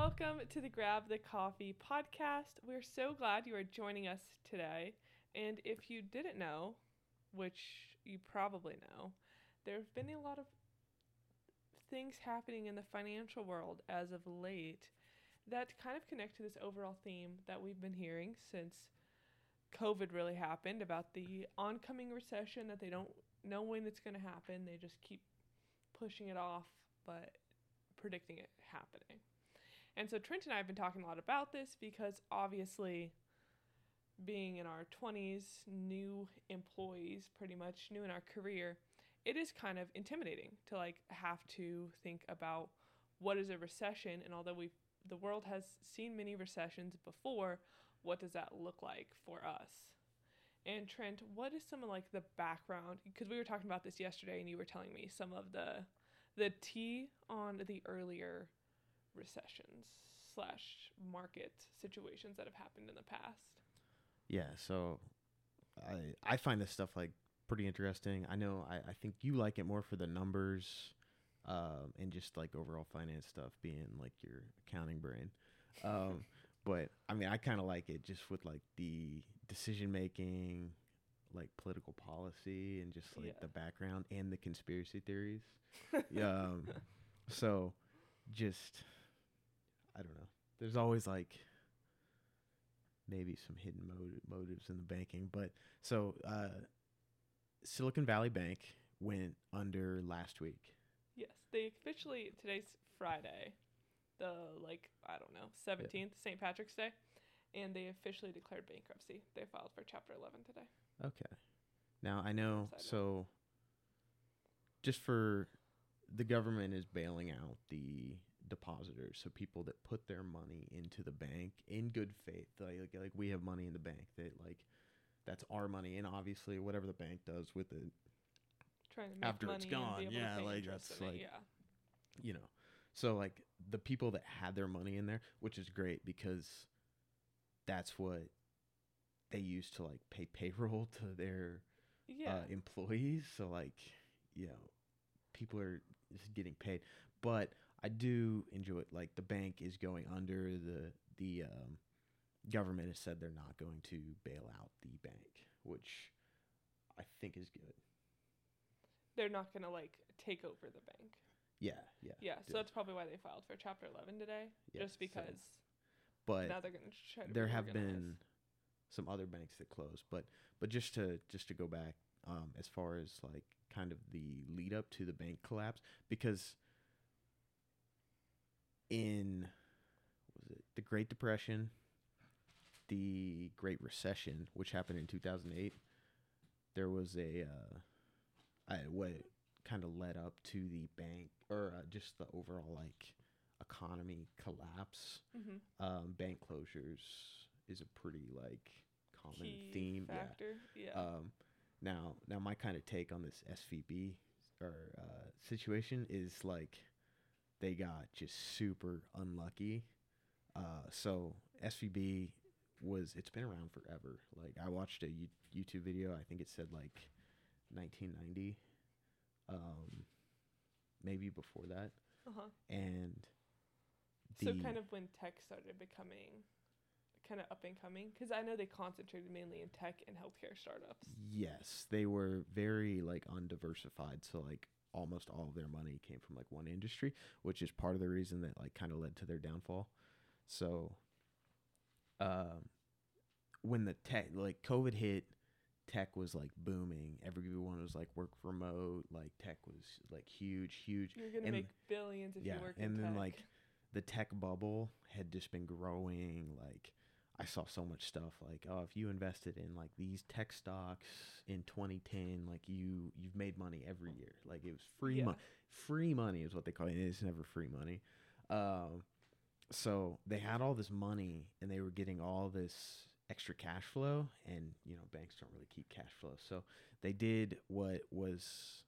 Welcome to the Grab the Coffee podcast. We're so glad you are joining us today. And if you didn't know, which you probably know, there have been a lot of things happening in the financial world as of late that kind of connect to this overall theme that we've been hearing since COVID really happened about the oncoming recession that they don't know when it's going to happen. They just keep pushing it off, but predicting it happening. And so Trent and I have been talking a lot about this because obviously, being in our 20s, new employees, pretty much new in our career, it is kind of intimidating to like have to think about what is a recession and although we the world has seen many recessions before, what does that look like for us? And Trent, what is some of like the background? Because we were talking about this yesterday, and you were telling me some of the the tea on the earlier recessions slash market situations that have happened in the past. Yeah, so I I find this stuff like pretty interesting. I know I, I think you like it more for the numbers um, and just like overall finance stuff being like your accounting brain. Um, but I mean, I kind of like it just with like the decision making, like political policy, and just like Yeah. the background and the conspiracy theories. um, so just I don't know. There's always like maybe some hidden motive, motives in the banking, but so uh, Silicon Valley Bank went under last week. Yes, they officially today's Friday, the like I don't know seventeenth St. Patrick's Day, and they officially declared bankruptcy. They filed for Chapter Eleven today. Okay. Now I know so just for the government is bailing out the depositors, so people that put their money into the bank in good faith. Like like, like we have money in the bank that like that's our money and obviously whatever the bank does with it, Trying to make After it's gone, yeah, like, that's in it, like- yeah. you know. So like the people that had their money in there, which is great because that's what they use to like pay payroll to their Yeah, uh, employees. So like, you know, people are just getting paid. But I do enjoy it. Like the bank is going under. The the um, government has said they're not going to bail out the bank, which I think is good. they're not gonna like take over the bank. Yeah, yeah. Yeah, so that's probably why they filed for Chapter Eleven today, Yeah, just so- because but now they're gonna try to. there have been some other banks that closed. But but just to just to go back, um, as far as like kind of the lead up to the bank collapse, because in was it the Great Depression, the Great Recession, which happened in two thousand eight, there was a uh, I, what kind of led up to the bank or uh, just the overall like economy collapse Mhm. um, bank closures is a pretty like common key theme. factor. Yeah. Yeah. Um, now, now my kind of take on this SVB or uh, situation is like they got just super unlucky. Uh, so SVB was it's been around forever. Like I watched a YouTube video. I think it said like 1990, um, maybe before that, uh-huh. and So kind of when tech started becoming kind of up and coming, because I know they concentrated mainly in tech and healthcare startups. Yes, they were very like undiversified. So like almost all of their money came from like one industry, which is part of the reason that like kind of led to their downfall. So um when the tech like COVID hit, tech was like booming. Everyone was like work remote, like tech was like huge, huge. You're gonna And- make billions if yeah, you work and in then tech. like the tech bubble had just been growing. Like I saw so much stuff like, oh, if you invested in like these tech stocks in 2010, like you you've made money every year. Like it was free Yeah. money. Free money is what they call it. It's never free money. Um, so they had all this money and they were getting all this extra cash flow and you know banks don't really keep cash flow so they did what was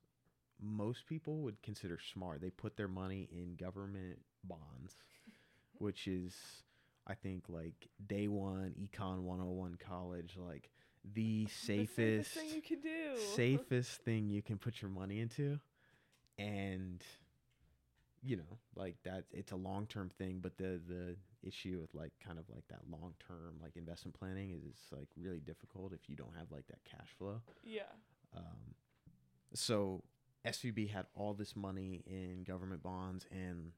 most people would consider smart they put their money in government bonds which is i think like day one econ 101 college like the The safest thing you can do. safest thing you can put your money into and you know, like that it's a long term thing, but the the issue with like kind of like that long term like investment planning is it's like really difficult if you don't have like that cash flow. Yeah. Um, so SVB had all this money in government bonds, and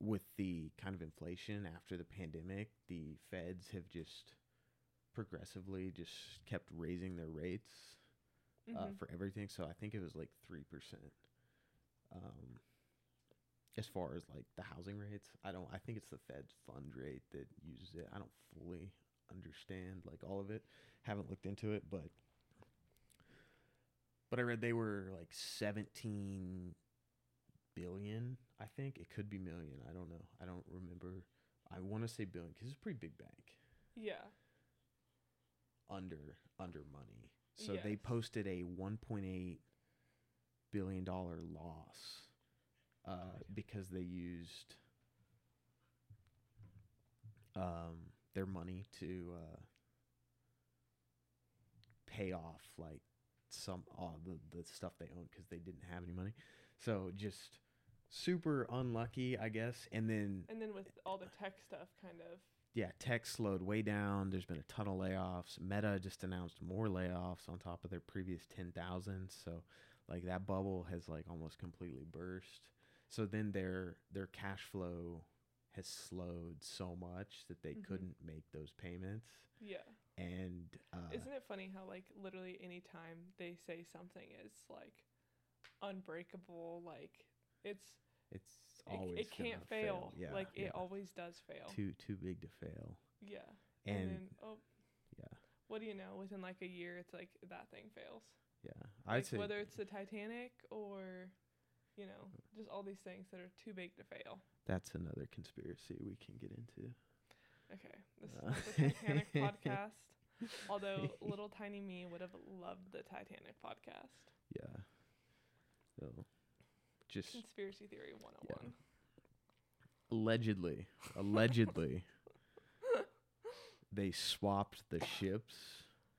with the kind of inflation after the pandemic, the Feds have just progressively just kept raising their rates uh, Mhm. for everything. So I think it was like three percent. Um, as far as like the housing rates, I don't. I think it's the Fed's fund rate that uses it. I don't fully understand like all of it. Haven't looked into it, but but I read they were like seventeen billion. I think it could be million. I don't know. I don't remember. I want to say billion because it's a pretty big bank yeah. under under money. So they posted a 1.8 billion dollar loss uh, because they used um, their money to uh, pay off like some all the the stuff they owned because they didn't have any money. So just super unlucky, I guess. And then And then with all the tech stuff, kind of. yeah, tech slowed way down. There's been a ton of layoffs. Meta just announced more layoffs on top of their previous 10,000. So like that bubble has like almost completely burst. So then their their cash flow has slowed so much that they Mhm. couldn't make those payments. Yeah. And uh, Isn't it funny how like literally any time they say something is like unbreakable, like it's it's it, always it can't gonna fail. Yeah, like yeah. it always does fail. too too big to fail. yeah. And, And, then oh yeah, what do you know? Within like a year, it's like that thing fails. yeah, I'd say whether it's the Titanic or you know just all these things that are too big to fail. that's another conspiracy we can get into. Okay, this Uh. is the Titanic podcast. Although little tiny me would have loved the Titanic podcast. Yeah. So, just Conspiracy theory 101. allegedly, allegedly, they swapped the ships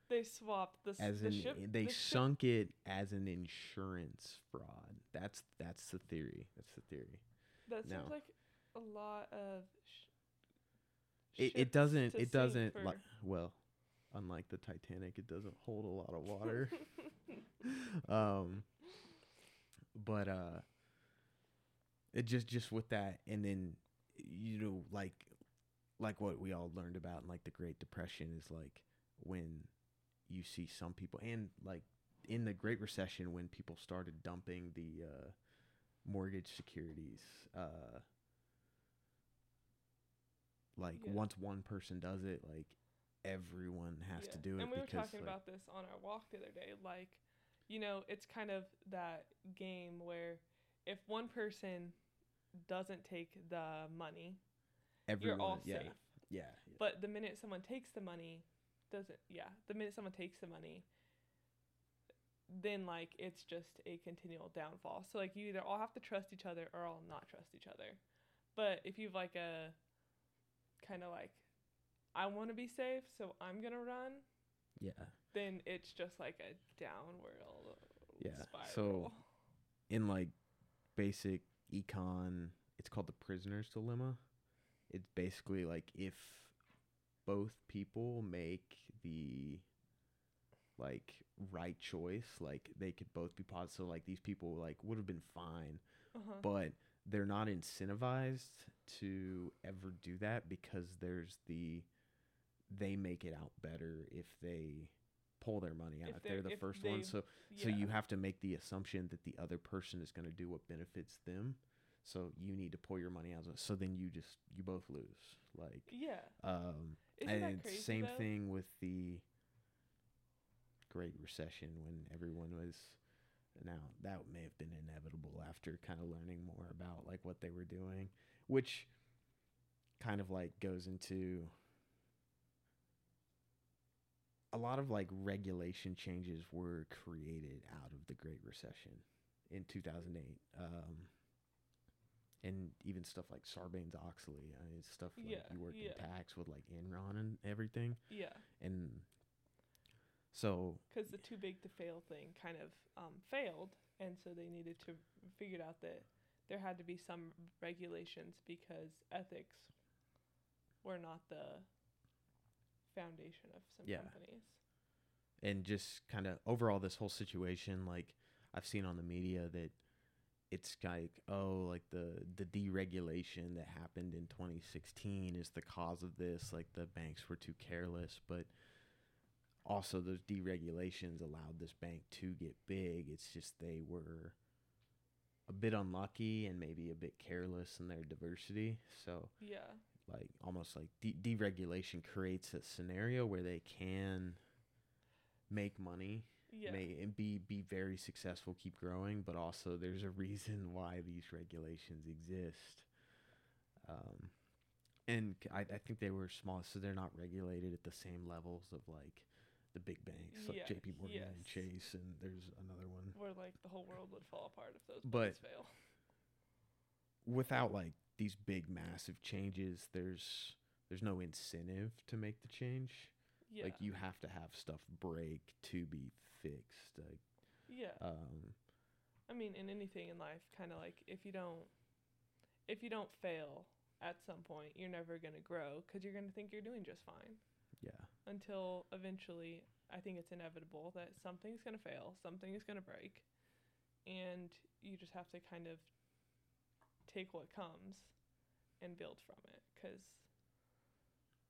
They swapped the, as the in ship. they the ship- sunk it as an insurance fraud. That's that's the theory. That's the theory. That seems like a lot of. Sh- It it doesn't it doesn't like well, unlike the Titanic, it doesn't hold a lot of water. um but uh it just just with that and then you know like like what we all learned about in like the great depression is like when you see some people and like in the great recession when people started dumping the uh mortgage securities uh like Yeah. once one person does it like everyone has to do it And we were because talking like, about this on our walk the other day. Like, you know, it's kind of that game where if one person doesn't take the money, everyone you're all yeah, safe. yeah yeah But the minute someone takes the money, doesn't yeah, the minute someone takes the money, then like it's just a continual downfall. So like you either all have to trust each other or all not trust each other. But if you've like a kind of like I want to be safe, so I'm going to run, yeah then it's just like a downward Yeah, spiral. so- in like basic econ it's called the prisoner's dilemma it's basically like if both people make the like right choice like they could both be positive so like these people like would have been fine uh-huh. but they're not incentivized to ever do that because there's the they make it out better if they pull their money out. If if, they're, the if first one. They- so so you have to make the assumption that the other person is going to do what benefits them. So you need to pull your money out. So then you just you both lose. Like yeah. um Isn't and crazy same though? thing with the great recession when everyone was now that may have been inevitable after kind of learning more about like what they were doing which kind of like goes into a lot of like regulation changes were created out of the great recession in 2008 um and even stuff like Sarbanes-Oxley, I mean, stuff like Yeah, you work yeah. in tax with like Enron and everything, Yeah. and so because the too big to fail thing kind of um, failed, and so they needed to figured out that there had to be some regulations because ethics were not the foundation of some Yeah. companies. and just kind of overall this whole situation like i've seen on the media that it's like oh like the the deregulation that happened in 2016 is the cause of this like the banks were too careless but also those deregulations allowed this bank to get big it's just they were a bit unlucky and maybe a bit careless in their diversity so Yeah. Like almost like de- deregulation creates a scenario where they can make money Yeah. may and be be very successful keep growing but also there's a reason why these regulations exist um and I, I think they were small so they're not regulated at the same levels of like the big banks like Yeah, jp morgan and chase and there's another one Where like the whole world would fall apart if those But- banks fail. without like these big massive changes there's there's no incentive to make the change Yeah. like you have to have stuff break to be fixed like yeah. um I mean, in anything in life, kind of like if you don't, if you don't fail at some point, you're never gonna grow because you're gonna think you're doing just fine yeah until eventually. I think it's inevitable that something's gonna fail, something is gonna break, and you just have to kind of take what comes and build from it. Because,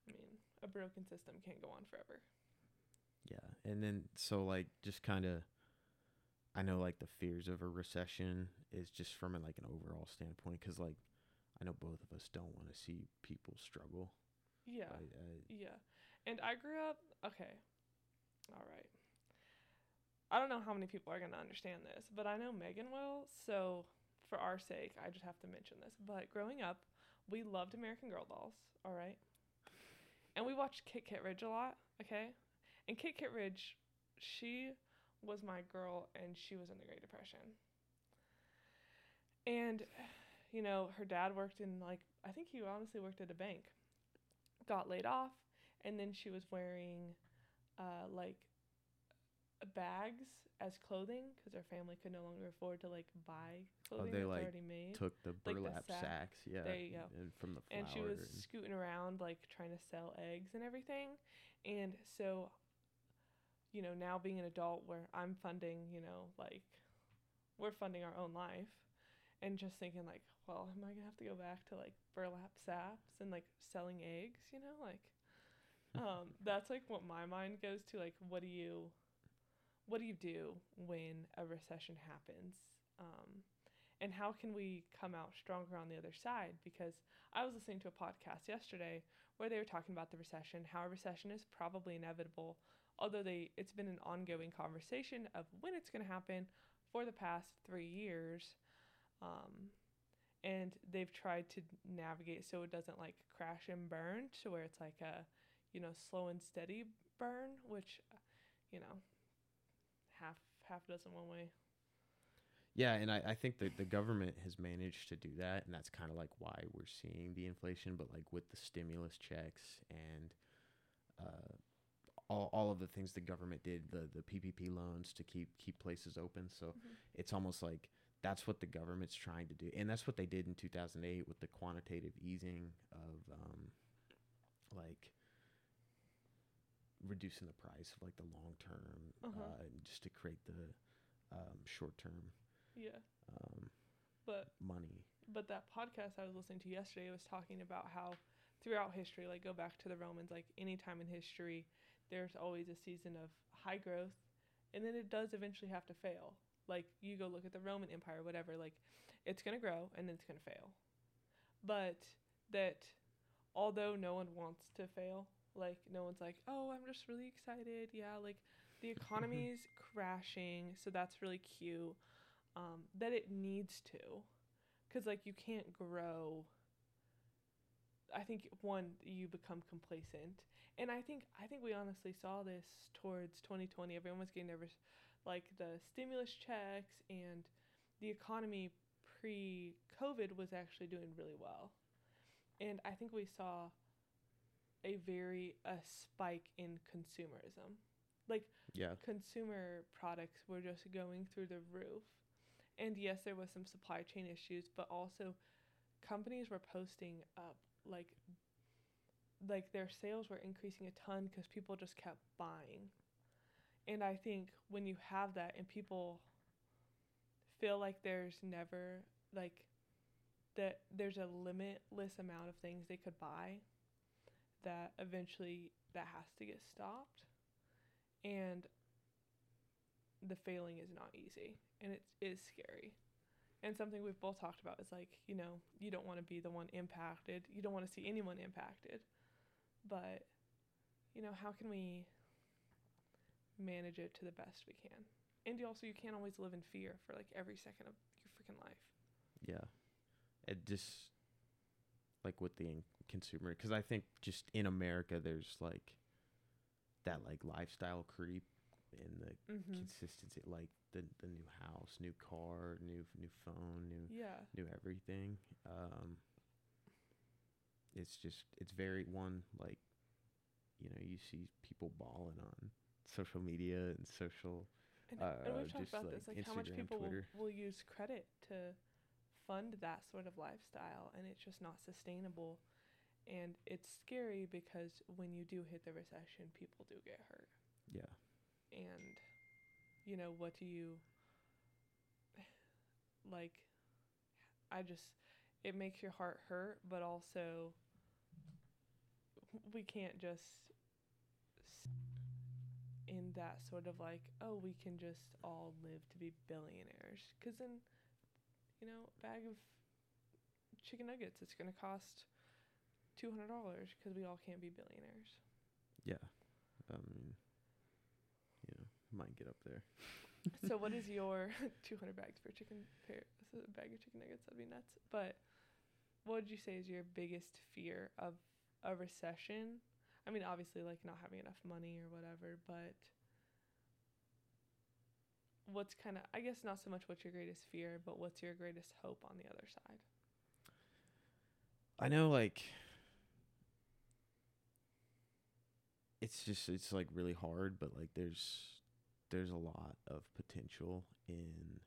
I mean, a broken system can't go on forever. Yeah, and then so like just kind of, I know like the fears of a recession is just from a, like an overall standpoint because like I know both of us don't want to see people struggle. Yeah. I, I, Yeah. And I grew up, okay. All right. I don't know how many people are going to understand this, but I know Megan will. So, for our sake, I just have to mention this. But growing up, we loved American Girl dolls, all right? And we watched Kit Kittredge a lot, okay? And Kit Kittredge, she was my girl and she was in the Great Depression. And, you know, her dad worked in, like, I think he honestly worked at a bank, got laid off, and then she was wearing, uh, like, bags as clothing because her family could no longer afford to, like, buy clothing they, that's like, already made. took the the burlap sack. sacks, yeah, There you go. and from the flour. and she was and- scooting around like trying to sell eggs and everything and so you know now being an adult where i'm funding you know like we're funding our own life and just thinking like well am i gonna have to go back to like burlap sacks and like selling eggs you know like um that's like what my mind goes to like what do you what do you do when a recession happens? Um and how can we come out stronger on the other side? Because I was listening to a podcast yesterday where they were talking about the recession, how a recession is probably inevitable, although they it's been an ongoing conversation of when it's going to happen for the past three years, um, and they've tried to navigate so it doesn't like crash and burn to where it's like a you know slow and steady burn, which you know half half dozen one way. Yeah, and I, I think that the government has managed to do that, and that's kind of like why we're seeing the inflation. But like with the stimulus checks and uh, all, all of the things the government did, the the PPP loans to keep keep places open. So it's almost like that's what the government's trying to do, and that's what they did in 2008 with the quantitative easing of um, like reducing the price of like the long term, Uh-huh. uh, just to create the um, short term Yeah, um, but money. but that podcast I was listening to yesterday was talking about how throughout history, like go back to the Romans, like any time in history, there's always a season of high growth, and then it does eventually have to fail. Like you go look at the Roman Empire, whatever, like it's gonna grow and then it's gonna fail. But that although no one wants to fail, like no one's like, oh, I'm just really excited. Yeah, like the economy's crashing, so that's really cute. Um, that it needs to because like you can't grow i think one you become complacent and i think i think we honestly saw this towards 2020 everyone was getting nervous like the stimulus checks and the economy pre covid was actually doing really well and i think we saw a very a spike in consumerism. Like Yeah, consumer products were just going through the roof. And yes, there was some supply chain issues, but also companies were posting up like like their sales were increasing a ton because people just kept buying. And I think when you have that and people feel like there's never like that there's a limitless amount of things they could buy that eventually that has to get stopped. And the failing is not easy and it is scary. And something we've both talked about is like you know you don't want to be the one impacted. You don't want to see anyone impacted. But you know how can we manage it to the best we can? And you also you can't always live in fear for like every second of your freaking life. Yeah. It just like with the consumer cuz I think just in America there's like that like lifestyle creep in the mm-hmm. consistency like the the new house, new car, new new phone, new yeah new everything. Um it's just it's very one like you know, you see people balling on social media and social And, Uh, and we've talked about like this like Instagram, how much people will, will use credit to fund that sort of lifestyle, and it's just not sustainable. And it's scary because when you do hit the recession, people do get hurt. yeah. And, you know, what do you, like, I just, it makes your heart hurt, but also we can't just s- in that sort of like, oh, we can just all live to be billionaires. Because then, you know, a bag of chicken nuggets, it's going to cost $200 because we all can't be billionaires. Yeah. I mean, you know, might get up there. so what is your 200 bags for chicken pair a bag of chicken nuggets that'd be nuts but what would you say is your biggest fear of a recession i mean obviously like not having enough money or whatever but what's kind of i guess not so much what's your greatest fear but what's your greatest hope on the other side I know, like, it's just it's like really hard, but like there's there's a lot of potential in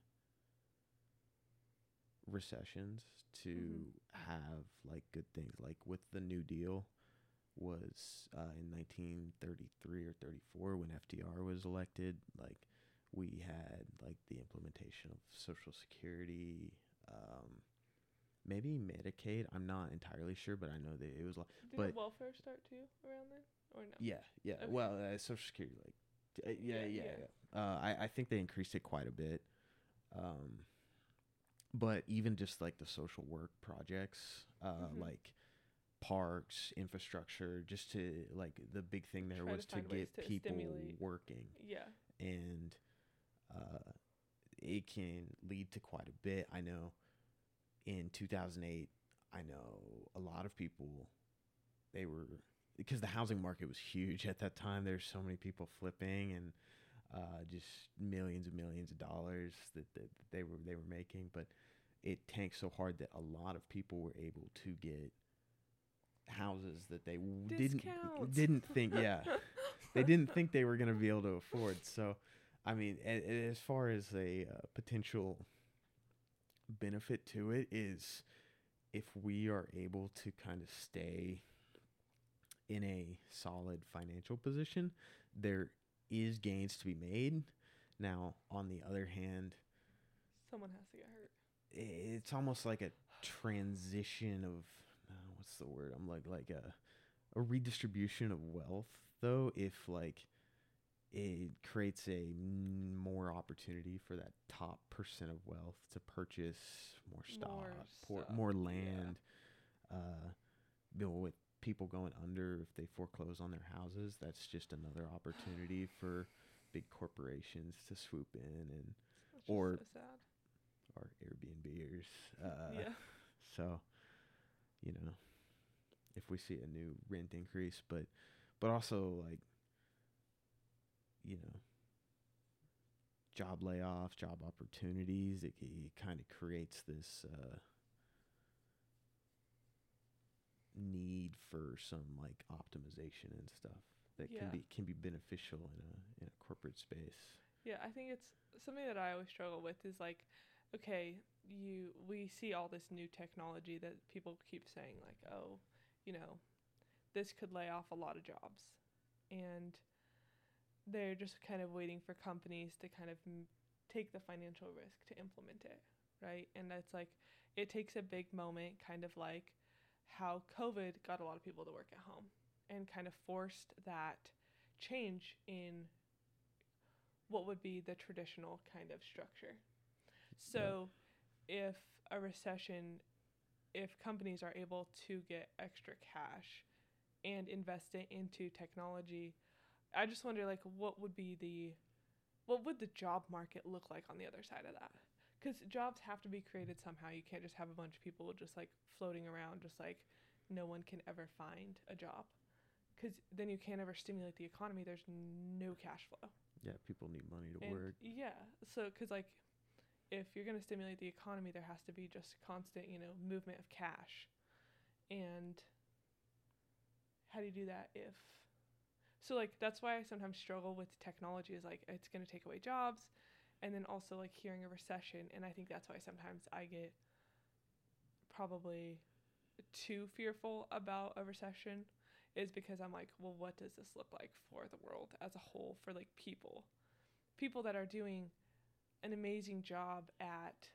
recessions to Mhm. have like good things. Like with the New Deal was uh, in 1933 or 34 when FDR was elected. Like we had like the implementation of Social Security. Um, maybe Medicaid. I'm not entirely sure, but I know that it was like did But- welfare start too around then or no yeah, yeah. Okay. Well, uh, Social Security, like, uh, yeah, Yeah, yeah, yeah. Uh, I I think they increased it quite a bit. Um, but even just like the social work projects, uh, Mhm. like parks, infrastructure, just to like the big thing there Try was to ways get to people stimulate. working yeah and uh, it can lead to quite a bit. I know in 2008, I know a lot of people, they were, because the housing market was huge at that time. There's so many people flipping and uh, just millions and millions of dollars that, that they were they were making, but it tanked so hard that a lot of people were able to get houses that they w- didn't didn't think yeah they didn't think they were going to be able to afford. So, I mean, as far as a uh, potential benefit to it is if we are able to kind of stay in a solid financial position, there is gains to be made. Now, on the other hand, someone has to get hurt it's almost like a transition of uh, what's the word? I'm like like a a redistribution of wealth though if like it creates a more opportunity for that top percent of wealth to purchase more stock, More more, stuff, more yeah. land uh you know, with people going under if they foreclose on their houses that's just another opportunity for big corporations to swoop in and Or- so sad or Airbnbers. Uh, yeah So, you know, if we see a new rent increase, but but also like, you know, job layoffs, job opportunities. It, it kind of creates this uh, need for some like optimization and stuff that Yeah. can be can be beneficial in a in a corporate space. Yeah, I think it's something that I always struggle with is like okay, you we see all this new technology that people keep saying like, oh, you know, this could lay off a lot of jobs. And they're just kind of waiting for companies to kind of m- take the financial risk to implement it, right? And it's like it takes a big moment kind of like how COVID got a lot of people to work at home and kind of forced that change in what would be the traditional kind of structure. So, if a recession, if companies are able to get extra cash and invest it into technology, I just wonder like what would be the what would the job market look like on the other side of that? Cuz jobs have to be created somehow. You can't just have a bunch of people just like floating around just like no one can ever find a job. Cuz then you can't ever stimulate the economy. There's no cash flow. Yeah, people need money to And work. Yeah. So, because like, if you're going to stimulate the economy, there has to be just constant, you know, movement of cash. And how do you do that if? So like that's why I sometimes struggle with technology is like it's going to take away jobs, and then also like hearing a recession, and I think that's why sometimes I get probably too fearful about a recession is because I'm like, well, what does this look like for the world as a whole, for like people? People that are doing an amazing job at,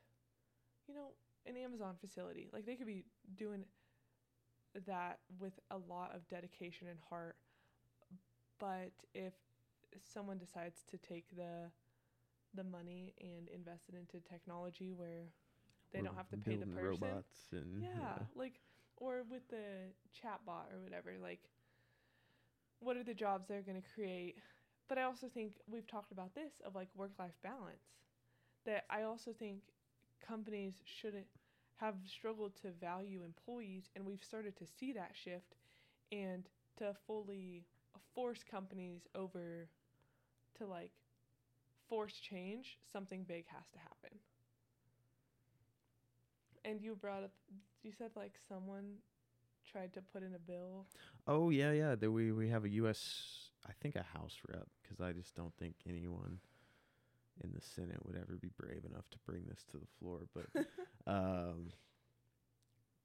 you know, an Amazon facility. Like they could be doing that with a lot of dedication and heart. But if someone decides to take the the money and invest it into technology where they Or don't have to pay the person, robots and yeah, like or with the chatbot or whatever, like what are the jobs they're going to create? But I also think we've talked about this of like work life balance. That I also think companies shouldn't have struggled to value employees and we've started to see that shift and to fully force companies over to like force change, something big has to happen. And you brought up, you said like someone tried to put in a bill. Oh yeah, yeah. That we we have a U.S. I think a House rep because I just don't think anyone in the Senate would ever be brave enough to bring this to the floor. But um,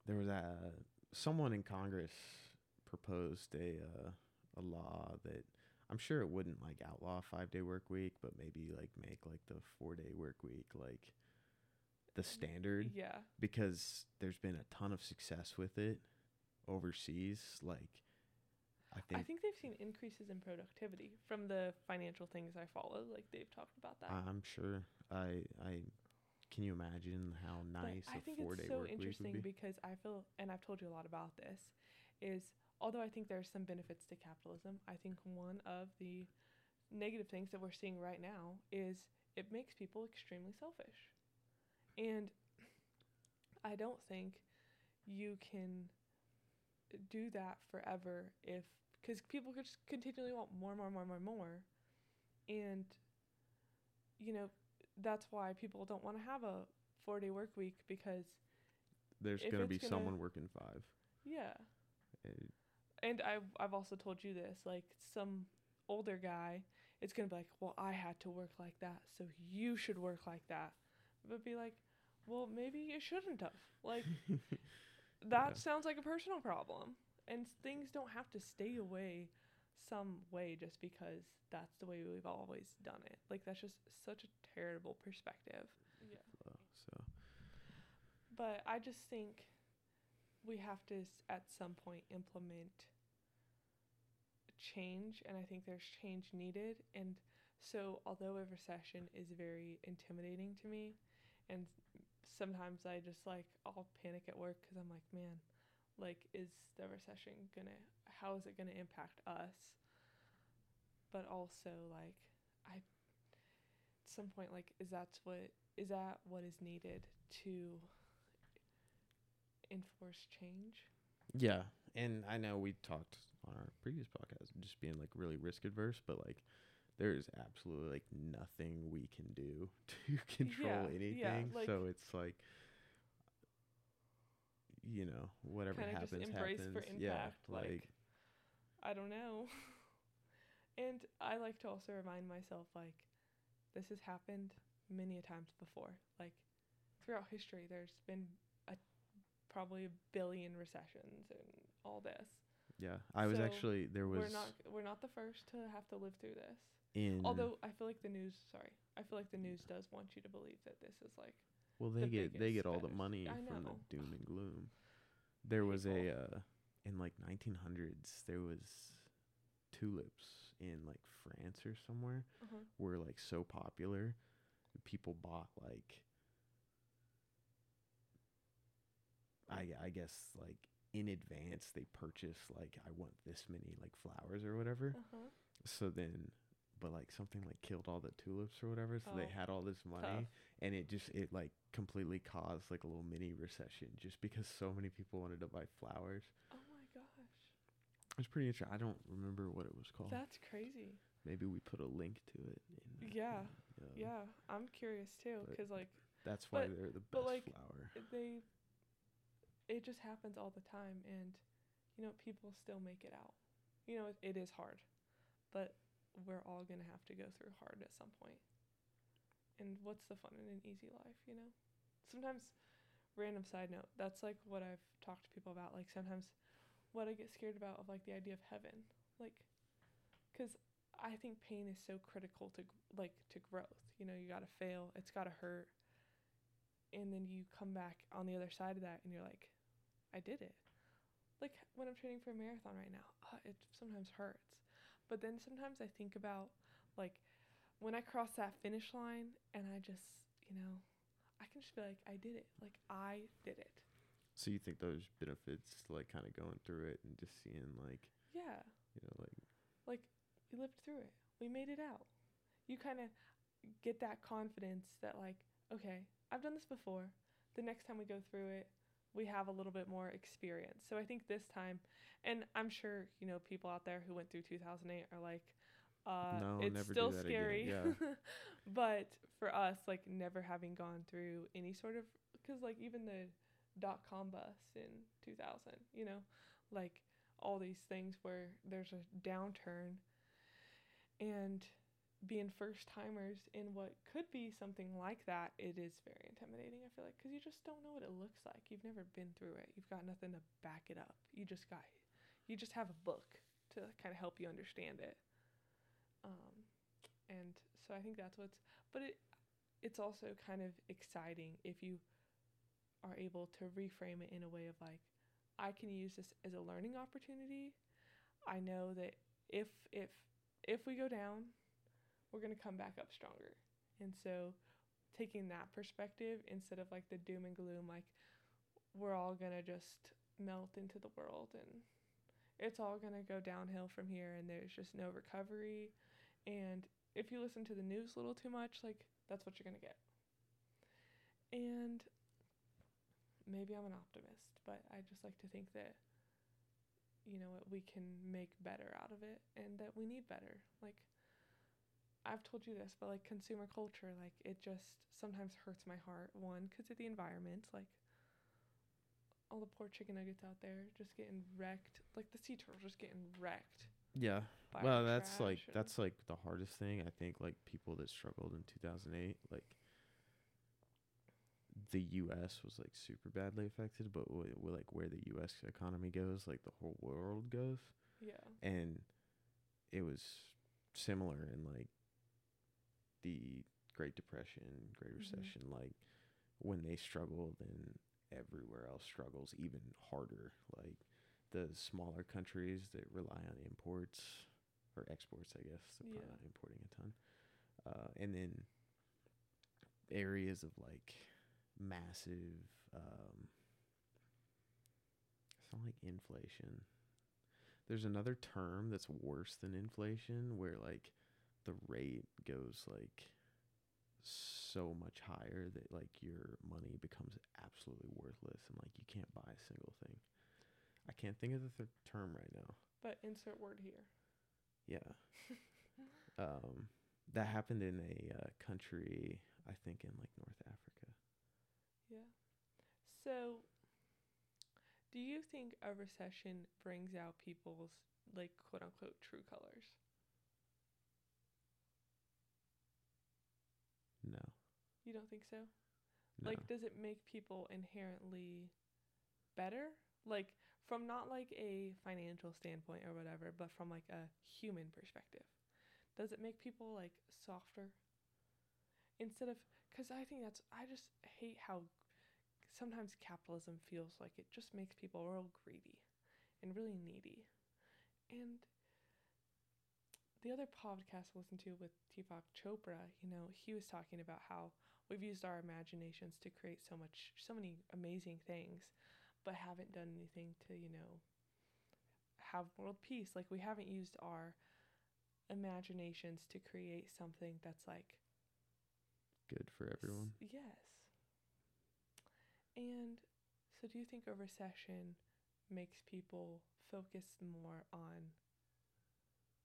there was a someone in Congress proposed a uh, a law that I'm sure it wouldn't like outlaw five day work week, but maybe like make like the four day work week like the standard Yeah. because there's been a ton of success with it overseas. Like, I think, I think, they've seen increases in productivity from the financial things I follow. Like they've talked about that. I'm sure. I I can you imagine how But nice I think four it's day so work week interesting would be. because I feel, and I've told you a lot about this, is although I think there are some benefits to capitalism, I think one of the negative things that we're seeing right now is it makes people extremely selfish. And I don't think you can do that forever if, because people could just continually want more, more, more, more, more. And, you know, that's why people don't want to have a four day work week because, There's gonna be gonna- someone working five. yeah. It- And I've I've also told you this, like some older guy, it's gonna be like, well, I had to work like that, so you should work like that. But be like, well, maybe you shouldn't have. Like that Yeah. sounds like a personal problem, and things don't have to stay away some way just because that's the way we've always done it. Like that's just such a terrible perspective. Yeah. so But I just think we have to s- at some point implement change and I think there's change needed. And so although a recession is very intimidating to me and sometimes I just like I'll panic at work cuz I'm like man like is the recession to how is it to impact us? But also like I at some point like is that what is that what is needed to enforce change? Yeah, and I know we talked on our previous podcast just being like really risk adverse, but like there is absolutely like nothing we can do to control Yeah, yeah, anything. like- so it's like you know whatever Kinda just happens embrace happens. for yeah, like- like I don't know. and I like to also remind myself like this has happened many a times before. Like throughout history, there's been a probably a billion recessions and all this. Yeah, I was So, actually there was we're not we're not the first to have to live through this. in Although I feel like the news, sorry, I feel like the news does want you to believe that this is like well they the get they get all the money from the doom and gloom. There was a uh, in like 1900s there was tulips in like France or somewhere uh were like so popular people bought like I I guess like in advance they purchase like I want this many like flowers or whatever. uh-huh. So then but like something like killed all the tulips or whatever so they Oh, had all this money tough. and it just it like completely caused like a little mini recession just because so many people wanted to buy flowers. Oh my gosh. It's pretty interesting. I don't remember what it was called. That's crazy. Maybe we put a link to it. In, Yeah, in, uh, Yeah, I'm curious too cuz like That's why But- they're the but, best like, flower. they it just happens all the time and you know people still make it out. You know it, it is hard. But we're all going to have to go through hard at some point. And what's the fun in an easy life, you know? Sometimes random side note, that's like what I've talked to people about like sometimes what I get scared about of like the idea of heaven. Like cuz I think pain is so critical to like to growth. You know, you got to fail, it's got to hurt. And then you come back on the other side of that and you're like, I did it. Like when I'm training for a marathon right now, uh, it sometimes hurts. But then sometimes I think about like when I cross that finish line and I just, you know, I can just be like, I did it. Like I did it. So you think those benefits, like kind of going through it and just seeing, like, Yeah. you know, like, Like we lived through it. We made it out. You kind of get that confidence that like, okay, I've done this before. The next time we go through it, we have a little bit more experience. So I think this time, and I'm sure you know people out there who went through 2008 are like, uh, No, it's still scary. yeah. but for us, like never having gone through any sort of, because like even the dot com bust in 2000, you know, like all these things where there's a downturn and being first timers in what could be something like that, it is very intimidating. I feel like because you just don't know what it looks like. You've never been through it. You've got nothing to back it up. You just got, you just have a book to kind of help you understand it. Um, and so I think that's what's, but it, it's also kind of exciting if you are able to reframe it in a way of like, I can use this as a learning opportunity. I know that if if if we go down, we're going to come back up stronger. And so taking that perspective instead of like the doom and gloom like we're all going to just melt into the world and it's all going to go downhill from here and there's just no recovery and if you listen to the news a little too much like that's what you're going to get. And maybe I'm an optimist, but I just like to think that you know what we can make better out of it and that we need better. Like I've told you this, but like consumer culture, like it just sometimes hurts my heart. One, because of the environment, like all the poor chicken nuggets out there just getting wrecked, like the sea turtles just getting wrecked. yeah. Well, that's like, and- that's like the hardest thing. I think, like, people that struggled in 2008, like, the U.S. was like super badly affected, but w- w- like where the U.S. economy goes, like the whole world goes. yeah, and it was similar in like the Great Depression, Great Mhm. Recession. Like when they struggle, then everywhere else struggles even harder. Like the smaller countries that rely on imports or exports, I guess, they're probably Yeah. not importing a ton. Uh, and then areas of like massive, um, it's not like inflation there's another term that's worse than inflation where like the rate goes like so much higher that like your money becomes absolutely worthless and like you can't buy a single thing. I can't think of the th- term right now. but insert word here. Yeah. um that happened in a uh, country I think in like North Africa. Yeah. So, do you think a recession brings out people's like quote unquote true colors? No. You don't think so? No. Like, does it make people inherently better? Like, from not like a financial standpoint or whatever, but from like a human perspective. Does it make people like softer? Instead of, because I think that's, I just hate how sometimes capitalism feels like it just makes people real greedy and really needy. And the other podcast I listened to with Deepak Chopra, you know, he was talking about how we've used our imaginations to create so much, so many amazing things, but haven't done anything to, you know, have world peace. Like we haven't used our imaginations to create something that's like Good for everyone. S- yes. And so, do you think a recession makes people focus more on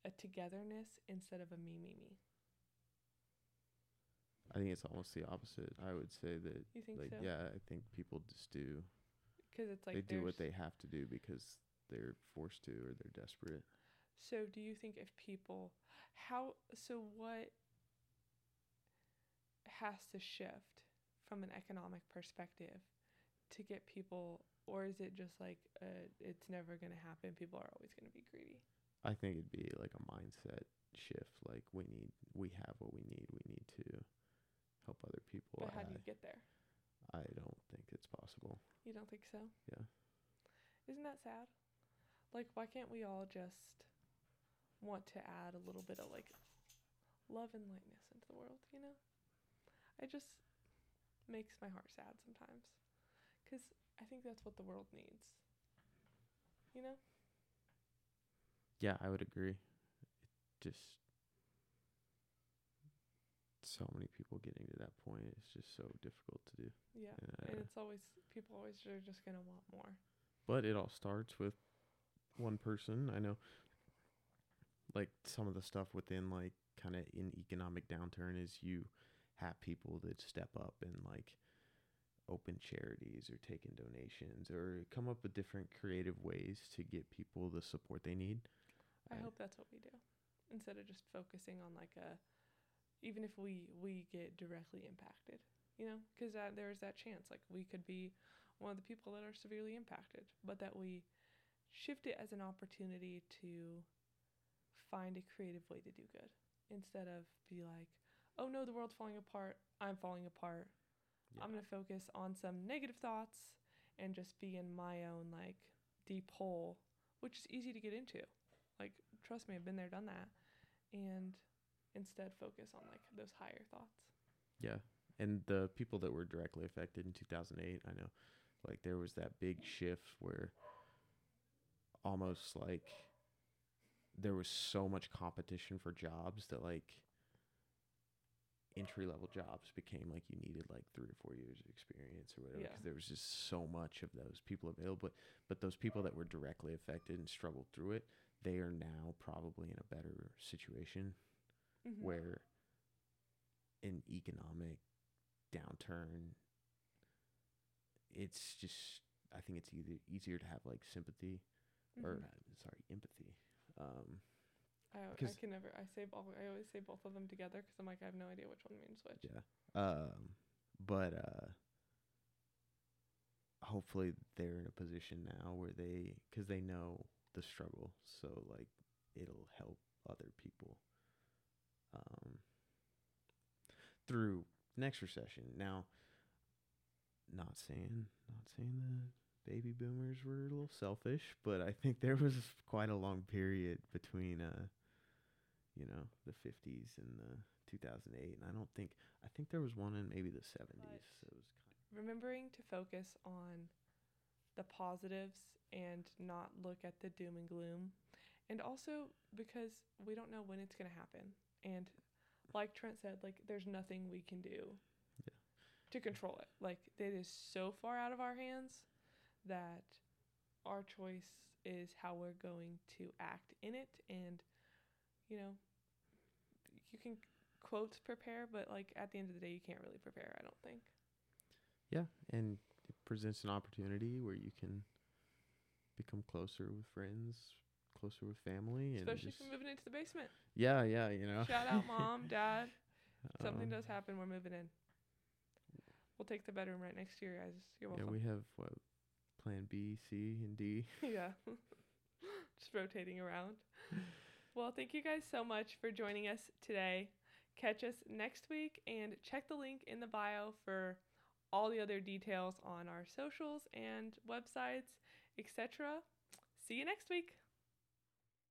a togetherness instead of a me, me, me? I think it's almost the opposite. I would say that, You think like, so? yeah, I think people just do. Because it's like they do what they have to do because they're forced to or they're desperate. So, do you think if people, how, so what has to shift from an economic perspective to get people, or is it just like uh, it's never going to happen? People are always going to be greedy. I think it'd be like a mindset shift. Like we need, we have what we need. We need to help other people. But how do I- you get there? I don't think it's possible. You don't think so? Yeah. Isn't that sad? Like, why can't we all just want to add a little bit of like love and lightness into the world, you know? It just makes my heart sad sometimes. Because I think that's what the world needs. You know? Yeah, I would agree. It just so many people getting to that point. It's just so difficult to do. Yeah. Yeah. And it's always, people always are just going to want more. But it all starts with one person. I know like some of the stuff within like kind of in economic downturn is you have people that step up and like open charities or take in donations or come up with different creative ways to get people the support they need. I hope that's what we do. Instead of just focusing on like a, even if we we get directly impacted, you know, because there's that chance like we could be one of the people that are severely impacted, but that we shift it as an opportunity to find a creative way to do good instead of be like, oh no, the world's falling apart, I'm falling apart. I'm gonna focus on some negative thoughts and just be in my own like deep hole, which is easy to get into. Like, trust me, I've been there, done that, and instead focus on like those higher thoughts. Yeah. And the people that were directly affected in 2008, I know like there was that big shift where almost like there was so much competition for jobs that like entry level jobs became like you needed like 3 or 4 years of experience or whatever Yeah. because there was just so much of those people available but but those people that were directly affected and struggled through it they are now probably in a better situation Mhm. where an economic downturn it's just i think it's either easier to have like sympathy or Mhm. uh, sorry empathy um I, I can never. I say both. I always say both of them together because I'm like I have no idea which one means which. yeah um but uh hopefully they're in a position now where they because they know the struggle. So like it'll help other people um through next recession. Now not saying not saying the baby boomers were a little selfish but i think there was quite a long period between uh you know the 50s and the 2008 and i don't think i think there was one in maybe the 70s so it was kind of remembering to focus on the positives and not look at the doom and gloom. And also because we don't know when it's going to happen. And like Trent said, like there's nothing we can do Yeah. to control it. Like it is so far out of our hands that our choice is how we're going to act in it and you know you can quote prepare but like at the end of the day you can't really prepare, I don't think. yeah and it presents an opportunity where you can become closer with friends closer with family and Especially just, if you're moving into the basement. yeah yeah you know Shout out mom, dad. Something Um, does happen, we're moving in. We'll take the bedroom right next to your guys. You're Yeah, we have what plan B, C, and D. Yeah. Just rotating around. Well, thank you guys so much for joining us today. Catch us next week and check the link in the bio for all the other details on our socials and websites, etc. See you next week.